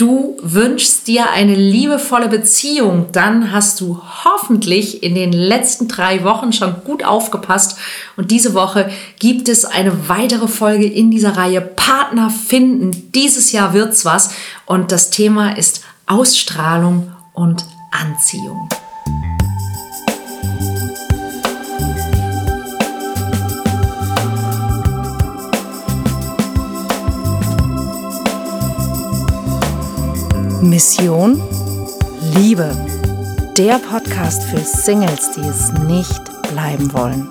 du wünschst dir eine liebevolle Beziehung, dann hast du hoffentlich in den letzten drei Wochen schon gut aufgepasst. Und diese Woche gibt es eine weitere Folge in dieser Reihe Partner finden. Dieses Jahr wird's was. Und das Thema ist Ausstrahlung und Anziehung. Mission Liebe. Der Podcast für Singles, die es nicht bleiben wollen.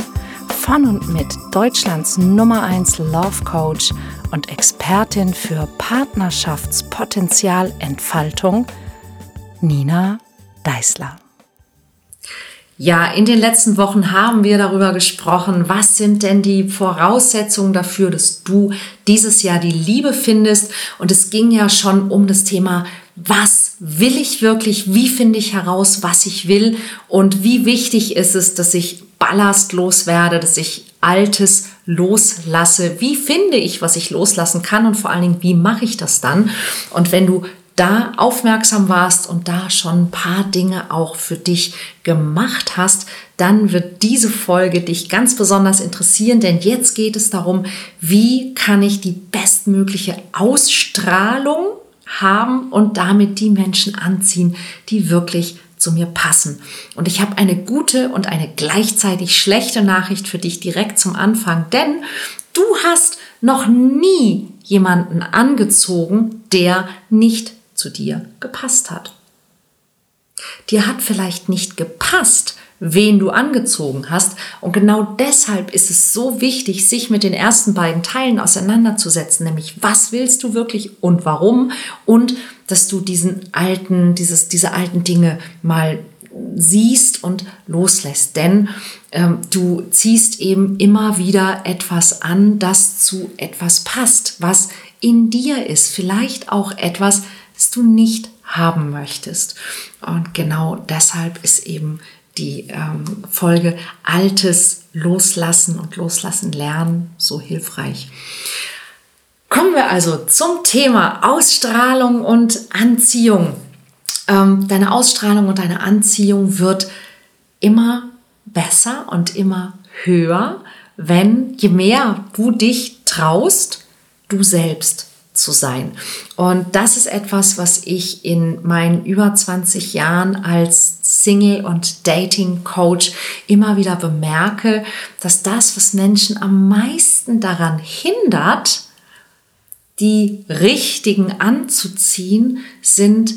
Von und mit Deutschlands Nummer 1 Love Coach und Expertin für Partnerschaftspotenzialentfaltung, Nina Deißler. Ja, in den letzten Wochen haben wir darüber gesprochen, was sind denn die Voraussetzungen dafür, dass du dieses Jahr die Liebe findest. Und es ging ja schon um das Thema, was will ich wirklich, wie finde ich heraus, was ich will und wie wichtig ist es, dass ich ballastlos werde, dass ich Altes loslasse. Wie finde ich, was ich loslassen kann und vor allen Dingen, wie mache ich das dann? Und wenn du da aufmerksam warst und da schon ein paar Dinge auch für dich gemacht hast, dann wird diese Folge dich ganz besonders interessieren, denn jetzt geht es darum, wie kann ich die bestmögliche Ausstrahlung haben und damit die Menschen anziehen, die wirklich zu mir passen. Und ich habe eine gute und eine gleichzeitig schlechte Nachricht für dich direkt zum Anfang, denn du hast noch nie jemanden angezogen, der nicht zu dir gepasst hat. Dir hat vielleicht nicht gepasst, wen du angezogen hast. Und genau deshalb ist es so wichtig, sich mit den ersten beiden Teilen auseinanderzusetzen, nämlich was willst du wirklich und warum und dass du diesen alten, dieses, diese alten Dinge mal siehst und loslässt. Denn ähm, du ziehst eben immer wieder etwas an, das zu etwas passt, was in dir ist. Vielleicht auch etwas, das du nicht haben möchtest. Und genau deshalb ist eben die ähm, Folge Altes loslassen und loslassen lernen so hilfreich. Kommen wir also zum Thema Ausstrahlung und Anziehung. Ähm, deine Ausstrahlung und deine Anziehung wird immer besser und immer höher, wenn je mehr du dich traust, du selbst zu sein. Und das ist etwas, was ich in meinen über 20 Jahren als Single- und Dating-Coach immer wieder bemerke, dass das, was Menschen am meisten daran hindert, die richtigen anzuziehen, sind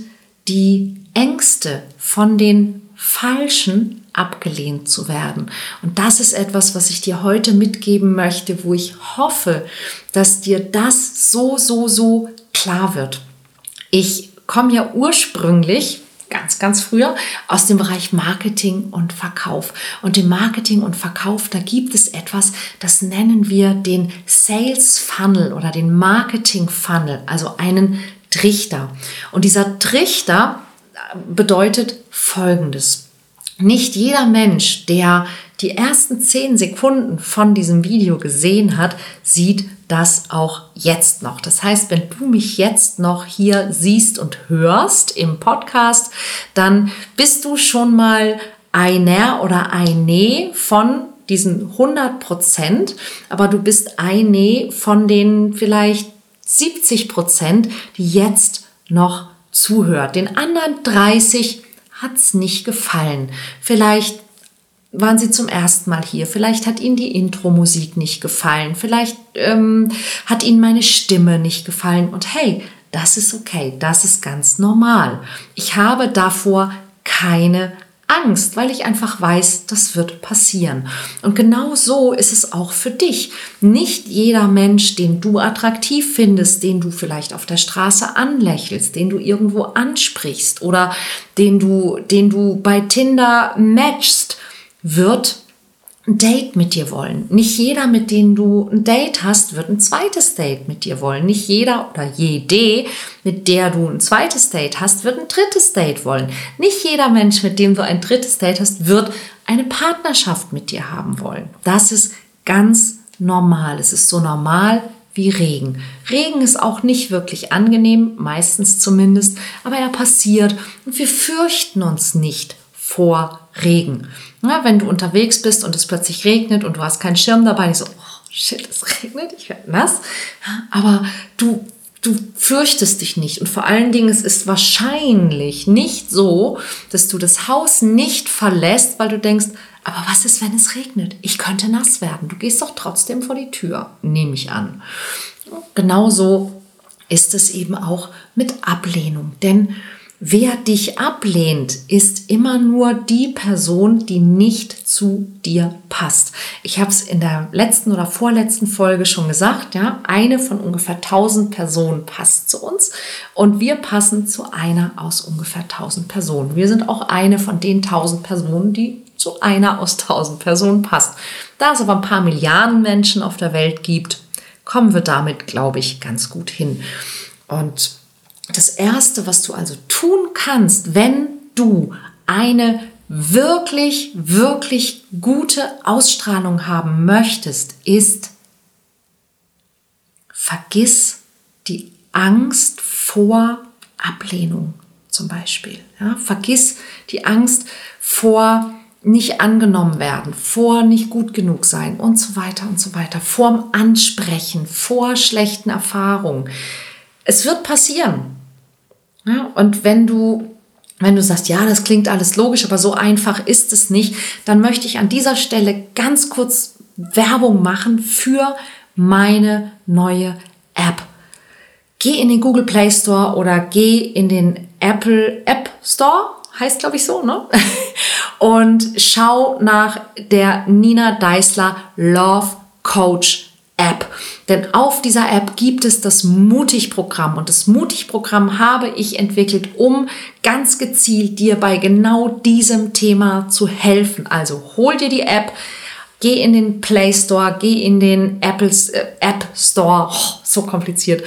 die Ängste von den falschen abgelehnt zu werden. Und das ist etwas, was ich dir heute mitgeben möchte, wo ich hoffe, dass dir das so, so, so klar wird. Ich komme ja ursprünglich ganz, ganz früher aus dem Bereich Marketing und Verkauf. Und im Marketing und Verkauf, da gibt es etwas, das nennen wir den Sales Funnel oder den Marketing Funnel, also einen Trichter. Und dieser Trichter bedeutet Folgendes. Nicht jeder Mensch, der die ersten zehn Sekunden von diesem Video gesehen hat, sieht das auch jetzt noch. Das heißt, wenn du mich jetzt noch hier siehst und hörst im Podcast, dann bist du schon mal einer oder eine von diesen 100 Prozent, aber du bist eine von den vielleicht 70 Prozent, die jetzt noch zuhört. Den anderen 30 hat es nicht gefallen. Vielleicht waren Sie zum ersten Mal hier. Vielleicht hat Ihnen die Intro-Musik nicht gefallen. Vielleicht ähm, hat Ihnen meine Stimme nicht gefallen. Und hey, das ist okay. Das ist ganz normal. Ich habe davor keine Angst, weil ich einfach weiß, das wird passieren. Und genau so ist es auch für dich. Nicht jeder Mensch, den du attraktiv findest, den du vielleicht auf der Straße anlächelst, den du irgendwo ansprichst oder den du, den du bei Tinder matchst, wird ein Date mit dir wollen. Nicht jeder, mit dem du ein Date hast, wird ein zweites Date mit dir wollen. Nicht jeder oder jede, mit der du ein zweites Date hast, wird ein drittes Date wollen. Nicht jeder Mensch, mit dem du ein drittes Date hast, wird eine Partnerschaft mit dir haben wollen. Das ist ganz normal. Es ist so normal wie Regen. Regen ist auch nicht wirklich angenehm, meistens zumindest, aber er passiert und wir fürchten uns nicht vor Regen. Ja, wenn du unterwegs bist und es plötzlich regnet und du hast keinen Schirm dabei, ich so, oh, shit, es regnet, ich werde nass. Aber du, du fürchtest dich nicht. Und vor allen Dingen, es ist wahrscheinlich nicht so, dass du das Haus nicht verlässt, weil du denkst, aber was ist, wenn es regnet? Ich könnte nass werden. Du gehst doch trotzdem vor die Tür, nehme ich an. Genauso ist es eben auch mit Ablehnung. Denn wer dich ablehnt, ist immer nur die Person, die nicht zu dir passt. Ich habe es in der letzten oder vorletzten Folge schon gesagt, ja, eine von ungefähr 1000 Personen passt zu uns und wir passen zu einer aus ungefähr 1000 Personen. Wir sind auch eine von den 1000 Personen, die zu einer aus tausend Personen passt. Da es aber ein paar Milliarden Menschen auf der Welt gibt, kommen wir damit, glaube ich, ganz gut hin. Und das Erste, was du also tun kannst, wenn du eine wirklich, wirklich gute Ausstrahlung haben möchtest, ist, vergiss die Angst vor Ablehnung zum Beispiel. Ja, vergiss die Angst vor nicht angenommen werden, vor nicht gut genug sein und so weiter und so weiter, vorm Ansprechen, vor schlechten Erfahrungen. Es wird passieren. Ja, und wenn du wenn du sagst, ja, das klingt alles logisch, aber so einfach ist es nicht, dann möchte ich an dieser Stelle ganz kurz Werbung machen für meine neue App. Geh in den Google Play Store oder geh in den Apple App Store heißt glaube ich so, ne? Und schau nach der Nina Deisler Love Coach App. Denn auf dieser App gibt es das Mutig-Programm. Und das Mutig-Programm habe ich entwickelt, um ganz gezielt dir bei genau diesem Thema zu helfen. Also hol dir die App, Geh in den Play Store, geh in den Apple äh, App Store, oh, so kompliziert,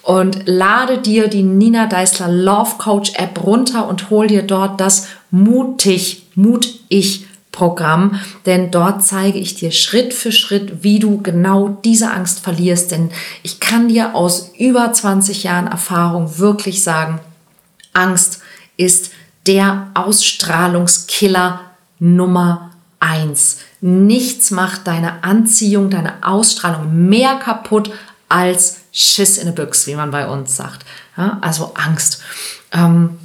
und lade dir die Nina Deisler Love Coach App runter und hol dir dort das Mutig, Mut-Ich Programm, denn dort zeige ich dir Schritt für Schritt, wie du genau diese Angst verlierst, denn ich kann dir aus über 20 Jahren Erfahrung wirklich sagen, Angst ist der Ausstrahlungskiller Nummer eins. Nichts macht deine Anziehung, deine Ausstrahlung mehr kaputt als Schiss in the Büchs, wie man bei uns sagt. Ja, also Angst. Ähm,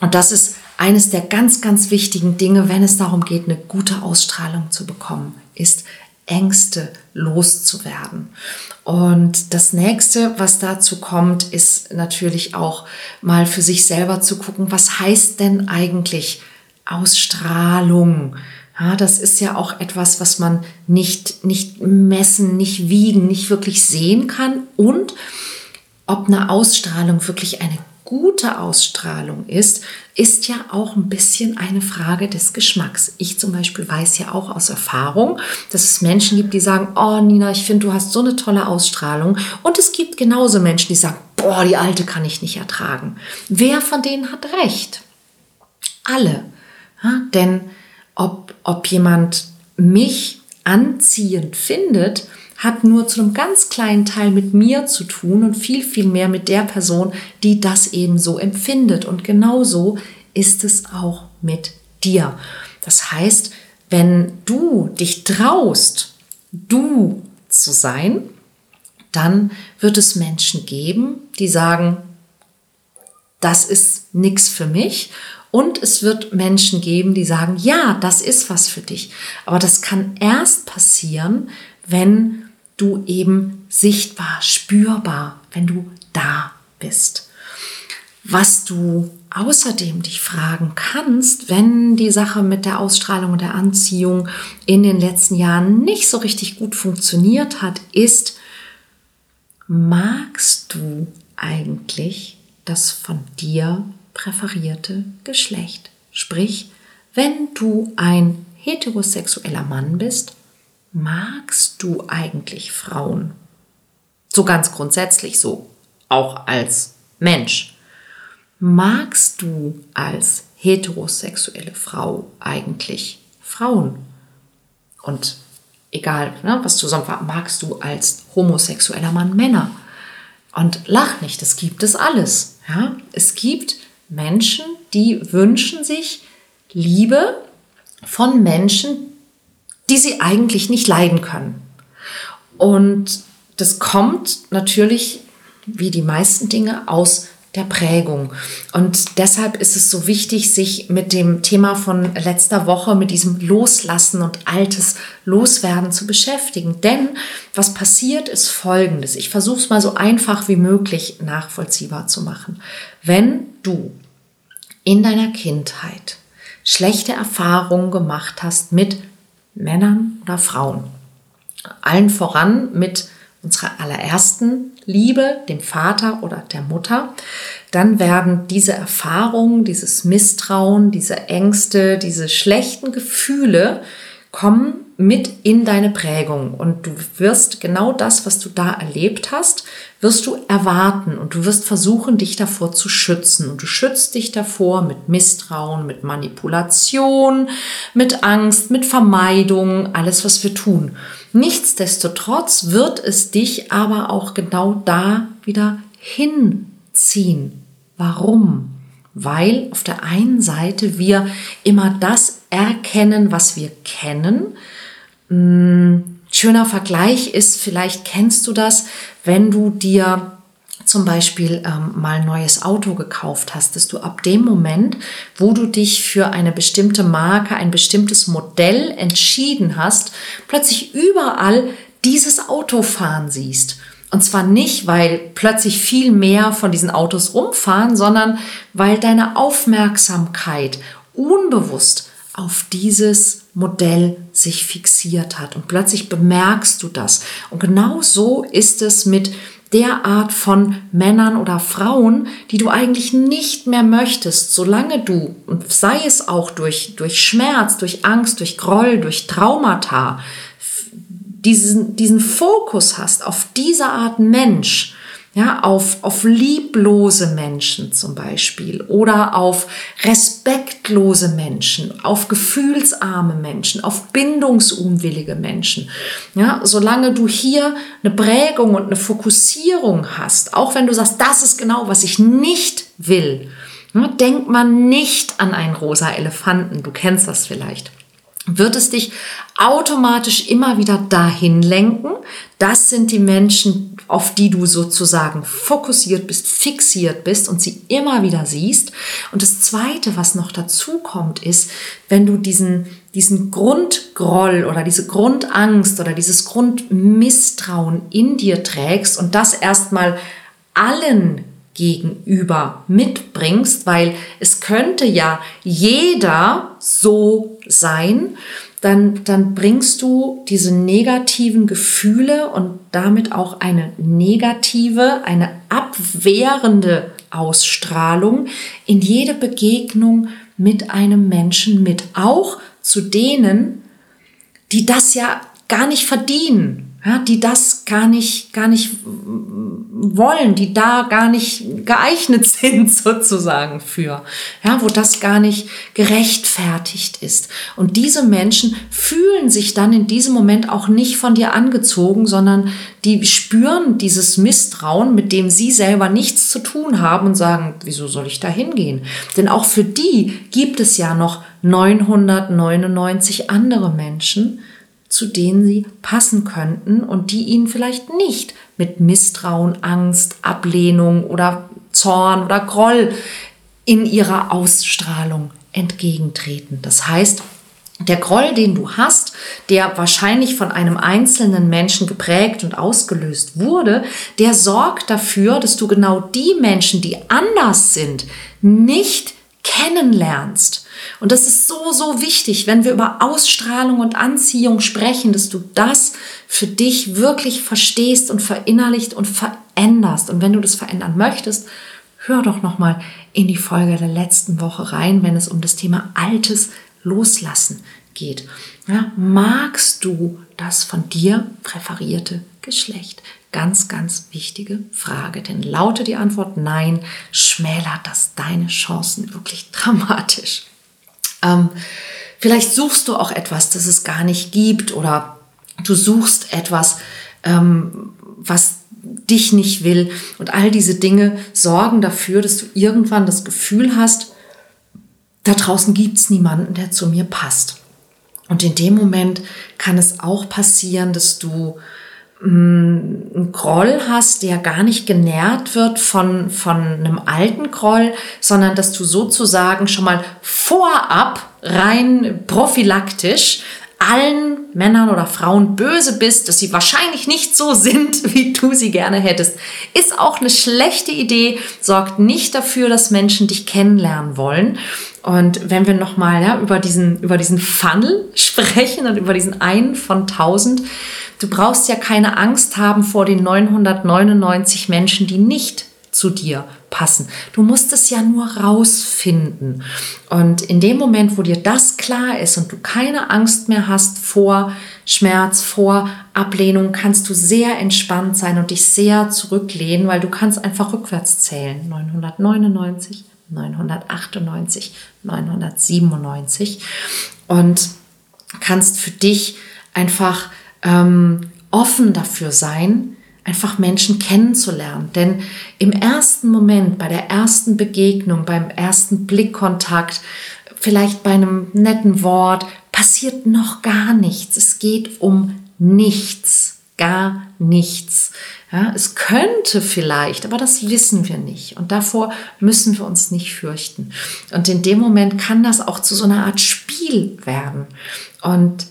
und das ist eines der ganz, ganz wichtigen Dinge, wenn es darum geht, eine gute Ausstrahlung zu bekommen, ist Ängste loszuwerden. Und das nächste, was dazu kommt, ist natürlich auch mal für sich selber zu gucken, was heißt denn eigentlich Ausstrahlung? Ja, das ist ja auch etwas, was man nicht, nicht messen, nicht wiegen, nicht wirklich sehen kann. Und ob eine Ausstrahlung wirklich eine gute Ausstrahlung ist, ist ja auch ein bisschen eine Frage des Geschmacks. Ich zum Beispiel weiß ja auch aus Erfahrung, dass es Menschen gibt, die sagen, oh Nina, ich finde, du hast so eine tolle Ausstrahlung. Und es gibt genauso Menschen, die sagen, boah, die alte kann ich nicht ertragen. Wer von denen hat recht? Alle. Ja, denn ob, ob jemand mich anziehend findet, hat nur zu einem ganz kleinen Teil mit mir zu tun und viel, viel mehr mit der Person, die das eben so empfindet. Und genauso ist es auch mit dir. Das heißt, wenn du dich traust, du zu sein, dann wird es Menschen geben, die sagen, das ist nichts für mich und es wird Menschen geben, die sagen, ja, das ist was für dich. Aber das kann erst passieren, wenn du eben sichtbar, spürbar, wenn du da bist. Was du außerdem dich fragen kannst, wenn die Sache mit der Ausstrahlung und der Anziehung in den letzten Jahren nicht so richtig gut funktioniert hat, ist, magst du eigentlich das von dir präferierte Geschlecht. Sprich, wenn du ein heterosexueller Mann bist, magst du eigentlich Frauen? So ganz grundsätzlich so, auch als Mensch. Magst du als heterosexuelle Frau eigentlich Frauen? Und egal, ne, was du sonst magst du als homosexueller Mann Männer. Und lach nicht, das gibt es alles. Ja? Es gibt Menschen, die wünschen sich Liebe von Menschen, die sie eigentlich nicht leiden können. Und das kommt natürlich, wie die meisten Dinge, aus der Prägung. Und deshalb ist es so wichtig, sich mit dem Thema von letzter Woche, mit diesem Loslassen und altes Loswerden zu beschäftigen. Denn was passiert ist Folgendes. Ich versuche es mal so einfach wie möglich nachvollziehbar zu machen. Wenn du in deiner Kindheit schlechte Erfahrungen gemacht hast mit Männern oder Frauen, allen voran mit unserer allerersten Liebe, dem Vater oder der Mutter, dann werden diese Erfahrungen, dieses Misstrauen, diese Ängste, diese schlechten Gefühle kommen mit in deine Prägung und du wirst genau das, was du da erlebt hast, wirst du erwarten und du wirst versuchen, dich davor zu schützen und du schützt dich davor mit Misstrauen, mit Manipulation, mit Angst, mit Vermeidung, alles, was wir tun. Nichtsdestotrotz wird es dich aber auch genau da wieder hinziehen. Warum? Weil auf der einen Seite wir immer das erkennen, was wir kennen. Hm, schöner Vergleich ist, vielleicht kennst du das, wenn du dir zum Beispiel ähm, mal ein neues Auto gekauft hast, dass du ab dem Moment, wo du dich für eine bestimmte Marke, ein bestimmtes Modell entschieden hast, plötzlich überall dieses Auto fahren siehst. Und zwar nicht, weil plötzlich viel mehr von diesen Autos rumfahren, sondern weil deine Aufmerksamkeit unbewusst auf dieses Modell sich fixiert hat. Und plötzlich bemerkst du das. Und genau so ist es mit der Art von Männern oder Frauen, die du eigentlich nicht mehr möchtest, solange du, und sei es auch durch, durch Schmerz, durch Angst, durch Groll, durch Traumata, diesen, diesen Fokus hast auf diese Art Mensch, ja, auf, auf lieblose Menschen zum Beispiel oder auf respektlose Menschen, auf gefühlsarme Menschen, auf bindungsunwillige Menschen. Ja, solange du hier eine Prägung und eine Fokussierung hast, auch wenn du sagst, das ist genau, was ich nicht will, denkt man nicht an einen rosa Elefanten. Du kennst das vielleicht wird es dich automatisch immer wieder dahin lenken. Das sind die Menschen, auf die du sozusagen fokussiert bist, fixiert bist und sie immer wieder siehst. Und das Zweite, was noch dazu kommt, ist, wenn du diesen, diesen Grundgroll oder diese Grundangst oder dieses Grundmisstrauen in dir trägst und das erstmal allen gegenüber mitbringst, weil es könnte ja jeder so sein, dann, dann bringst du diese negativen Gefühle und damit auch eine negative, eine abwehrende Ausstrahlung in jede Begegnung mit einem Menschen mit, auch zu denen, die das ja gar nicht verdienen ja, die das gar nicht, gar nicht wollen, die da gar nicht geeignet sind sozusagen für, ja, wo das gar nicht gerechtfertigt ist. Und diese Menschen fühlen sich dann in diesem Moment auch nicht von dir angezogen, sondern die spüren dieses Misstrauen, mit dem sie selber nichts zu tun haben und sagen, wieso soll ich da hingehen? Denn auch für die gibt es ja noch 999 andere Menschen, zu denen sie passen könnten und die ihnen vielleicht nicht mit Misstrauen, Angst, Ablehnung oder Zorn oder Groll in ihrer Ausstrahlung entgegentreten. Das heißt, der Groll, den du hast, der wahrscheinlich von einem einzelnen Menschen geprägt und ausgelöst wurde, der sorgt dafür, dass du genau die Menschen, die anders sind, nicht kennenlernst. Und das ist so, so wichtig, wenn wir über Ausstrahlung und Anziehung sprechen, dass du das für dich wirklich verstehst und verinnerlicht und veränderst. Und wenn du das verändern möchtest, hör doch nochmal in die Folge der letzten Woche rein, wenn es um das Thema Altes loslassen geht. Ja, magst du das von dir präferierte Geschlecht? Ganz, ganz wichtige Frage. Denn lautet die Antwort Nein, schmälert das deine Chancen wirklich dramatisch. Ähm, vielleicht suchst du auch etwas, das es gar nicht gibt oder du suchst etwas, ähm, was dich nicht will. Und all diese Dinge sorgen dafür, dass du irgendwann das Gefühl hast, da draußen gibt es niemanden, der zu mir passt. Und in dem Moment kann es auch passieren, dass du einen Groll hast, der gar nicht genährt wird von, von einem alten Groll, sondern dass du sozusagen schon mal vorab rein prophylaktisch allen Männern oder Frauen böse bist, dass sie wahrscheinlich nicht so sind, wie du sie gerne hättest, ist auch eine schlechte Idee, sorgt nicht dafür, dass Menschen dich kennenlernen wollen. Und wenn wir nochmal ja, über, diesen, über diesen Funnel sprechen und über diesen einen von tausend, du brauchst ja keine Angst haben vor den 999 Menschen, die nicht zu dir passen. Du musst es ja nur rausfinden. Und in dem Moment, wo dir das klar ist und du keine Angst mehr hast vor Schmerz, vor Ablehnung, kannst du sehr entspannt sein und dich sehr zurücklehnen, weil du kannst einfach rückwärts zählen. 999, 998, 997 und kannst für dich einfach ähm, offen dafür sein, einfach Menschen kennenzulernen. Denn im ersten Moment, bei der ersten Begegnung, beim ersten Blickkontakt, vielleicht bei einem netten Wort, passiert noch gar nichts. Es geht um nichts, gar nichts. Ja, es könnte vielleicht, aber das wissen wir nicht. Und davor müssen wir uns nicht fürchten. Und in dem Moment kann das auch zu so einer Art Spiel werden. Und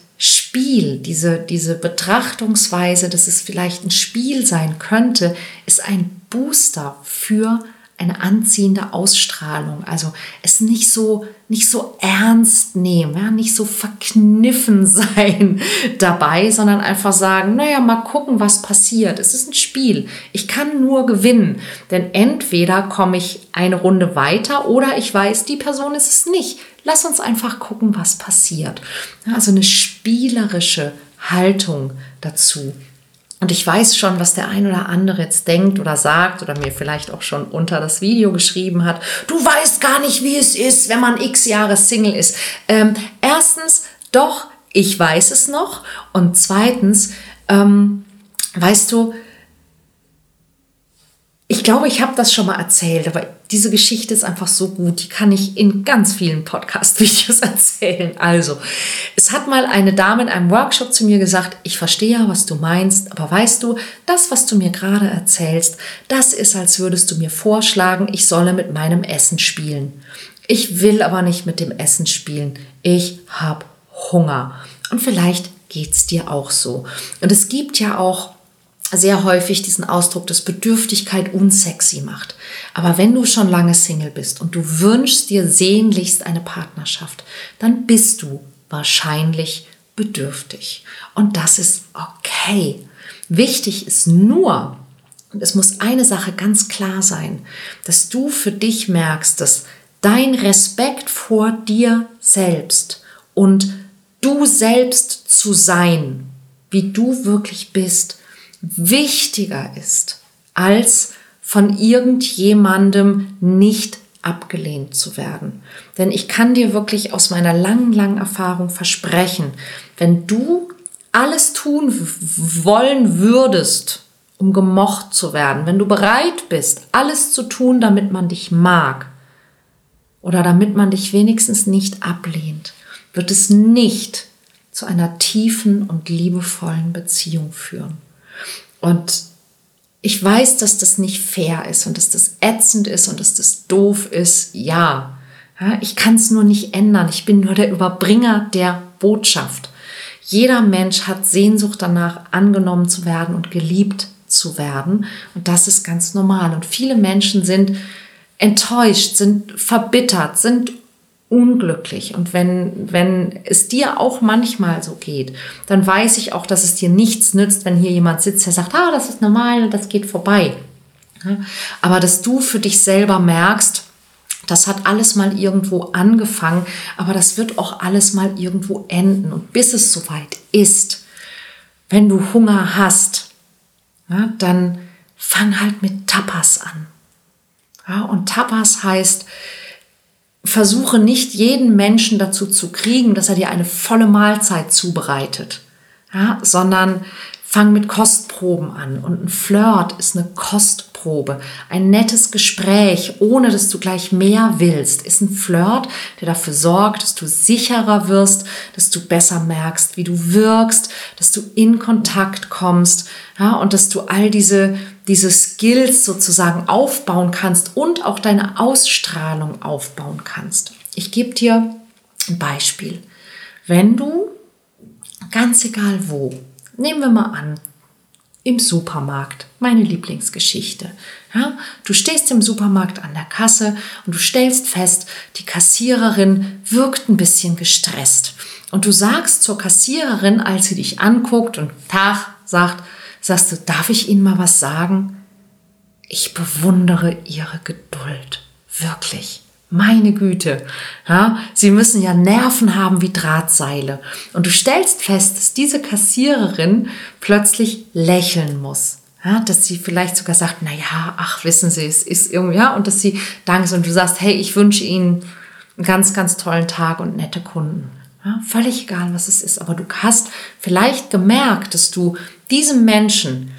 Spiel, diese, diese Betrachtungsweise, dass es vielleicht ein Spiel sein könnte, ist ein Booster für eine anziehende Ausstrahlung. Also es nicht so, nicht so ernst nehmen, ja, nicht so verkniffen sein dabei, sondern einfach sagen, naja, mal gucken, was passiert. Es ist ein Spiel. Ich kann nur gewinnen. Denn entweder komme ich eine Runde weiter oder ich weiß, die Person ist es nicht. Lass uns einfach gucken, was passiert. Also eine spielerische Haltung dazu. Und ich weiß schon, was der ein oder andere jetzt denkt oder sagt oder mir vielleicht auch schon unter das Video geschrieben hat. Du weißt gar nicht, wie es ist, wenn man x Jahre Single ist. Ähm, erstens, doch, ich weiß es noch. Und zweitens, ähm, weißt du, ich glaube, ich habe das schon mal erzählt, aber diese Geschichte ist einfach so gut, die kann ich in ganz vielen Podcast-Videos erzählen. Also, es hat mal eine Dame in einem Workshop zu mir gesagt, ich verstehe ja, was du meinst, aber weißt du, das, was du mir gerade erzählst, das ist, als würdest du mir vorschlagen, ich solle mit meinem Essen spielen. Ich will aber nicht mit dem Essen spielen. Ich habe Hunger. Und vielleicht geht es dir auch so. Und es gibt ja auch sehr häufig diesen Ausdruck, dass Bedürftigkeit unsexy macht. Aber wenn du schon lange Single bist und du wünschst dir sehnlichst eine Partnerschaft, dann bist du wahrscheinlich bedürftig. Und das ist okay. Wichtig ist nur, und es muss eine Sache ganz klar sein, dass du für dich merkst, dass dein Respekt vor dir selbst und du selbst zu sein, wie du wirklich bist, wichtiger ist, als von irgendjemandem nicht abgelehnt zu werden. Denn ich kann dir wirklich aus meiner langen, langen Erfahrung versprechen, wenn du alles tun wollen würdest, um gemocht zu werden, wenn du bereit bist, alles zu tun, damit man dich mag oder damit man dich wenigstens nicht ablehnt, wird es nicht zu einer tiefen und liebevollen Beziehung führen. Und ich weiß, dass das nicht fair ist und dass das ätzend ist und dass das doof ist. Ja, ja ich kann es nur nicht ändern. Ich bin nur der Überbringer der Botschaft. Jeder Mensch hat Sehnsucht danach, angenommen zu werden und geliebt zu werden. Und das ist ganz normal. Und viele Menschen sind enttäuscht, sind verbittert, sind unglücklich. Und wenn, wenn es dir auch manchmal so geht, dann weiß ich auch, dass es dir nichts nützt, wenn hier jemand sitzt, der sagt, ah, das ist normal das geht vorbei. Aber dass du für dich selber merkst, das hat alles mal irgendwo angefangen, aber das wird auch alles mal irgendwo enden. Und bis es soweit ist, wenn du Hunger hast, ja, dann fang halt mit Tapas an. Ja, und Tapas heißt, versuche nicht jeden Menschen dazu zu kriegen, dass er dir eine volle Mahlzeit zubereitet. ja, sondern fang mit Kostproben an. Und ein Flirt ist eine Kostprobe. Ein nettes Gespräch, ohne dass du gleich mehr willst, ist ein Flirt, der dafür sorgt, dass du sicherer wirst, dass du besser merkst, wie du wirkst, dass du in Kontakt kommst, ja, und dass du all diese, diese Skills sozusagen aufbauen kannst und auch deine Ausstrahlung aufbauen kannst. Ich gebe dir ein Beispiel. Wenn du, ganz egal wo, Nehmen wir mal an, im Supermarkt, meine Lieblingsgeschichte. Ja, du stehst im Supermarkt an der Kasse und du stellst fest, die Kassiererin wirkt ein bisschen gestresst. Und du sagst zur Kassiererin, als sie dich anguckt und Tag sagt, sagst du, darf ich Ihnen mal was sagen? Ich bewundere Ihre Geduld. Wirklich. Meine Güte, ja, sie müssen ja Nerven haben wie Drahtseile. Und du stellst fest, dass diese Kassiererin plötzlich lächeln muss. Ja, dass sie vielleicht sogar sagt, na ja, ach, wissen Sie, es ist irgendwie, ja, und dass sie dankst und du sagst, hey, ich wünsche Ihnen einen ganz, ganz tollen Tag und nette Kunden. Ja, völlig egal, was es ist. Aber du hast vielleicht gemerkt, dass du diesem Menschen,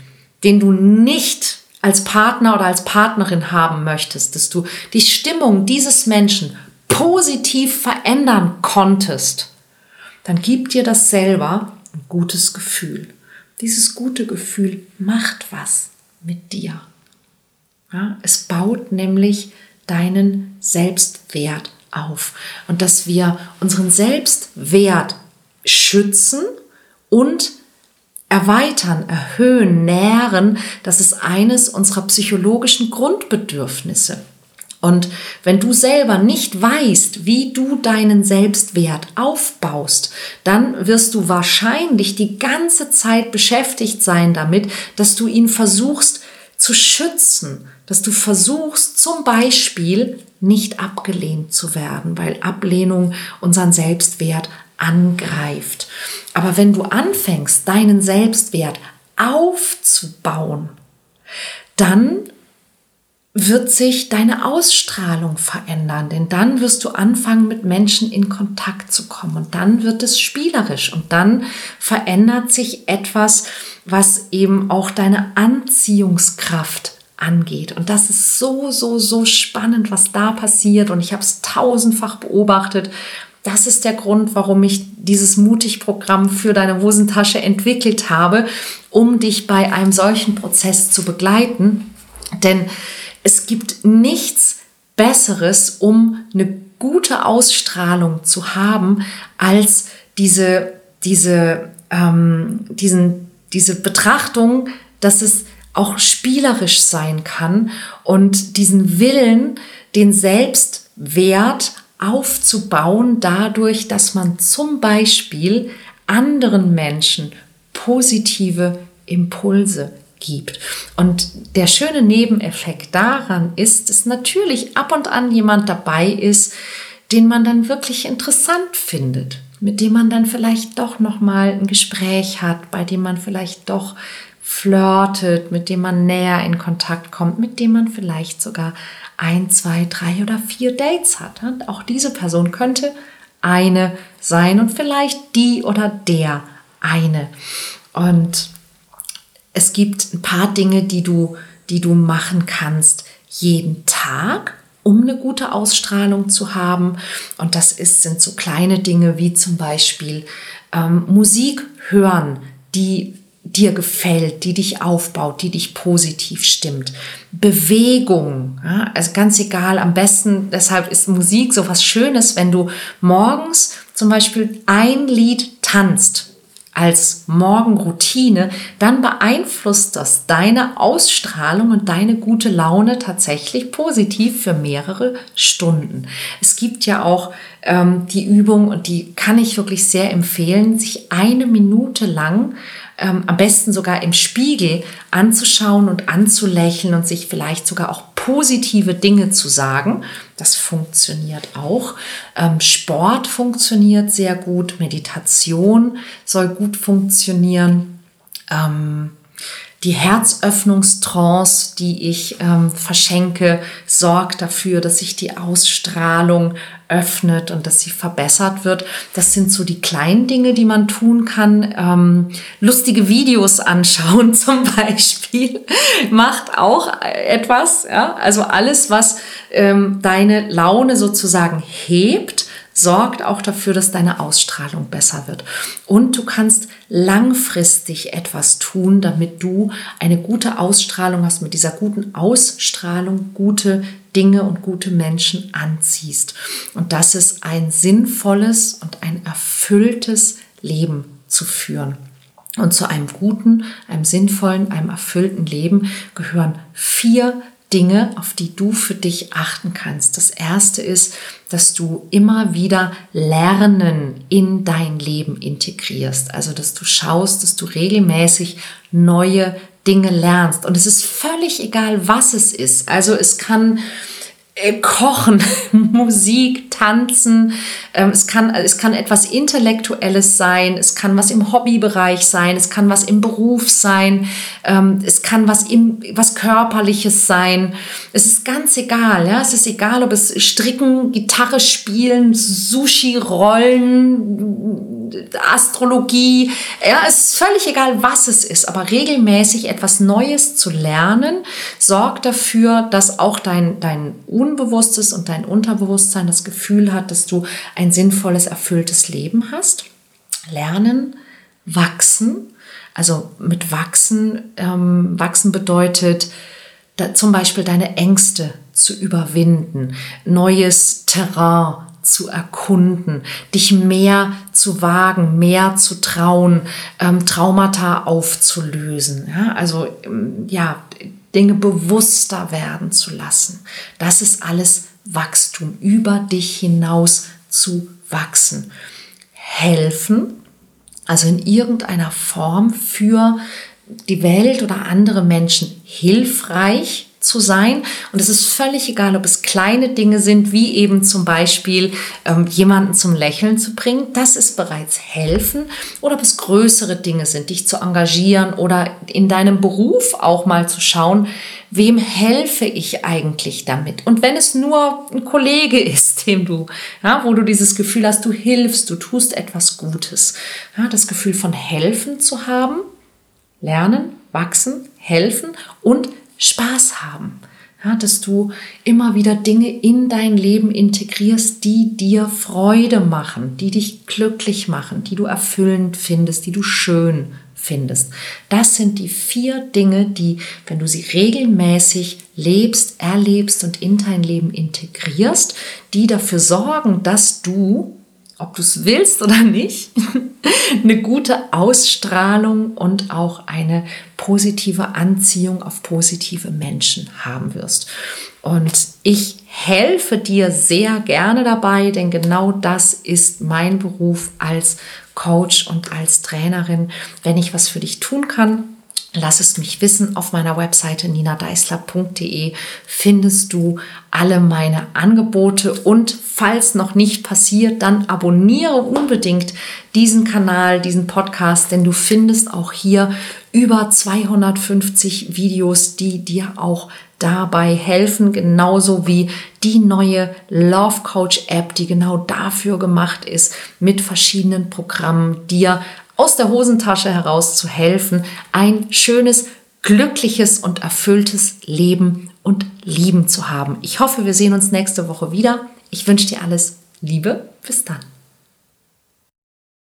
den du nicht als Partner oder als Partnerin haben möchtest, dass du die Stimmung dieses Menschen positiv verändern konntest, dann gib dir das selber ein gutes Gefühl. Dieses gute Gefühl macht was mit dir. Ja, es baut nämlich deinen Selbstwert auf. Und dass wir unseren Selbstwert schützen und erweitern, erhöhen, nähren, das ist eines unserer psychologischen Grundbedürfnisse. Und wenn du selber nicht weißt, wie du deinen Selbstwert aufbaust, dann wirst du wahrscheinlich die ganze Zeit beschäftigt sein damit, dass du ihn versuchst zu schützen, dass du versuchst zum Beispiel nicht abgelehnt zu werden, weil Ablehnung unseren Selbstwert angreift. Aber wenn du anfängst, deinen Selbstwert aufzubauen, dann wird sich deine Ausstrahlung verändern, denn dann wirst du anfangen, mit Menschen in Kontakt zu kommen und dann wird es spielerisch und dann verändert sich etwas, was eben auch deine Anziehungskraft angeht. Und das ist so, so, so spannend, was da passiert und ich habe es tausendfach beobachtet das ist der Grund, warum ich dieses Mutig-Programm für deine Hosentasche entwickelt habe, um dich bei einem solchen Prozess zu begleiten. Denn es gibt nichts Besseres, um eine gute Ausstrahlung zu haben, als diese, diese, ähm, diesen, diese Betrachtung, dass es auch spielerisch sein kann und diesen Willen, den Selbstwert aufzubauen dadurch, dass man zum Beispiel anderen Menschen positive Impulse gibt. Und der schöne Nebeneffekt daran ist, dass natürlich ab und an jemand dabei ist, den man dann wirklich interessant findet, mit dem man dann vielleicht doch noch mal ein Gespräch hat, bei dem man vielleicht doch flirtet, mit dem man näher in Kontakt kommt, mit dem man vielleicht sogar ein, zwei, drei oder vier Dates hat. Und auch diese Person könnte eine sein und vielleicht die oder der eine. Und es gibt ein paar Dinge, die du, die du machen kannst jeden Tag, um eine gute Ausstrahlung zu haben. Und das ist, sind so kleine Dinge wie zum Beispiel ähm, Musik hören, die dir gefällt, die dich aufbaut, die dich positiv stimmt. Bewegung, ja, also ganz egal, am besten, deshalb ist Musik so was Schönes, wenn du morgens zum Beispiel ein Lied tanzt als Morgenroutine, dann beeinflusst das deine Ausstrahlung und deine gute Laune tatsächlich positiv für mehrere Stunden. Es gibt ja auch ähm, die Übung und die kann ich wirklich sehr empfehlen, sich eine Minute lang ähm, am besten sogar im Spiegel anzuschauen und anzulächeln und sich vielleicht sogar auch positive Dinge zu sagen. Das funktioniert auch. Ähm, Sport funktioniert sehr gut. Meditation soll gut funktionieren. Ähm, Die Herzöffnungstrance, die ich ähm, verschenke, sorgt dafür, dass sich die Ausstrahlung öffnet und dass sie verbessert wird. Das sind so die kleinen Dinge, die man tun kann. Ähm, lustige Videos anschauen zum Beispiel macht auch etwas. Ja? Also alles, was ähm, deine Laune sozusagen hebt, sorgt auch dafür, dass deine Ausstrahlung besser wird. Und du kannst langfristig etwas tun, damit du eine gute Ausstrahlung hast, mit dieser guten Ausstrahlung gute Dinge und gute Menschen anziehst. Und das ist ein sinnvolles und ein erfülltes Leben zu führen. Und zu einem guten, einem sinnvollen, einem erfüllten Leben gehören vier Dinge, auf die du für dich achten kannst. Das erste ist, dass du immer wieder Lernen in dein Leben integrierst. Also, dass du schaust, dass du regelmäßig neue Dinge lernst. Und es ist völlig egal, was es ist. Also, es kann Kochen, Musik, Tanzen. Ähm, es, kann, es kann etwas Intellektuelles sein, es kann was im Hobbybereich sein, es kann was im Beruf sein, ähm, es kann was, im, was Körperliches sein. Es ist ganz egal. Ja? Es ist egal, ob es Stricken, Gitarre spielen, Sushi rollen, Astrologie. Ja, es ist völlig egal, was es ist, aber regelmäßig etwas Neues zu lernen, sorgt dafür, dass auch dein, dein Unbewusstes und dein Unterbewusstsein das Gefühl hat, dass du ein sinnvolles, erfülltes Leben hast. Lernen, wachsen. Also mit wachsen, ähm, wachsen bedeutet da, zum Beispiel deine Ängste zu überwinden, neues Terrain zu erkunden, dich mehr zu wagen, mehr zu trauen, ähm, Traumata aufzulösen. Ja? Also ähm, ja, Dinge bewusster werden zu lassen. Das ist alles Wachstum, über dich hinaus zu wachsen. Helfen, also in irgendeiner Form für die Welt oder andere Menschen hilfreich zu sein. Und es ist völlig egal, ob es kleine Dinge sind, wie eben zum Beispiel ähm, jemanden zum Lächeln zu bringen. Das ist bereits helfen. Oder ob es größere Dinge sind, dich zu engagieren oder in deinem Beruf auch mal zu schauen, wem helfe ich eigentlich damit? Und wenn es nur ein Kollege ist, dem du, ja, wo du dieses Gefühl hast, du hilfst, du tust etwas Gutes, ja, das Gefühl von helfen zu haben, lernen, wachsen, helfen und Spaß haben. Ja, dass du immer wieder Dinge in dein Leben integrierst, die dir Freude machen, die dich glücklich machen, die du erfüllend findest, die du schön findest. Das sind die vier Dinge, die, wenn du sie regelmäßig lebst, erlebst und in dein Leben integrierst, die dafür sorgen, dass du ob du es willst oder nicht, eine gute Ausstrahlung und auch eine positive Anziehung auf positive Menschen haben wirst. Und ich helfe dir sehr gerne dabei, denn genau das ist mein Beruf als Coach und als Trainerin. Wenn ich was für dich tun kann, Lass es mich wissen. Auf meiner Webseite ninadeisler.de findest du alle meine Angebote und falls noch nicht passiert, dann abonniere unbedingt diesen Kanal, diesen Podcast, denn du findest auch hier über 250 Videos, die dir auch dabei helfen, genauso wie die neue Love Coach App, die genau dafür gemacht ist, mit verschiedenen Programmen dir aus der Hosentasche heraus zu helfen, ein schönes, glückliches und erfülltes Leben und Lieben zu haben. Ich hoffe, wir sehen uns nächste Woche wieder. Ich wünsche dir alles Liebe. Bis dann.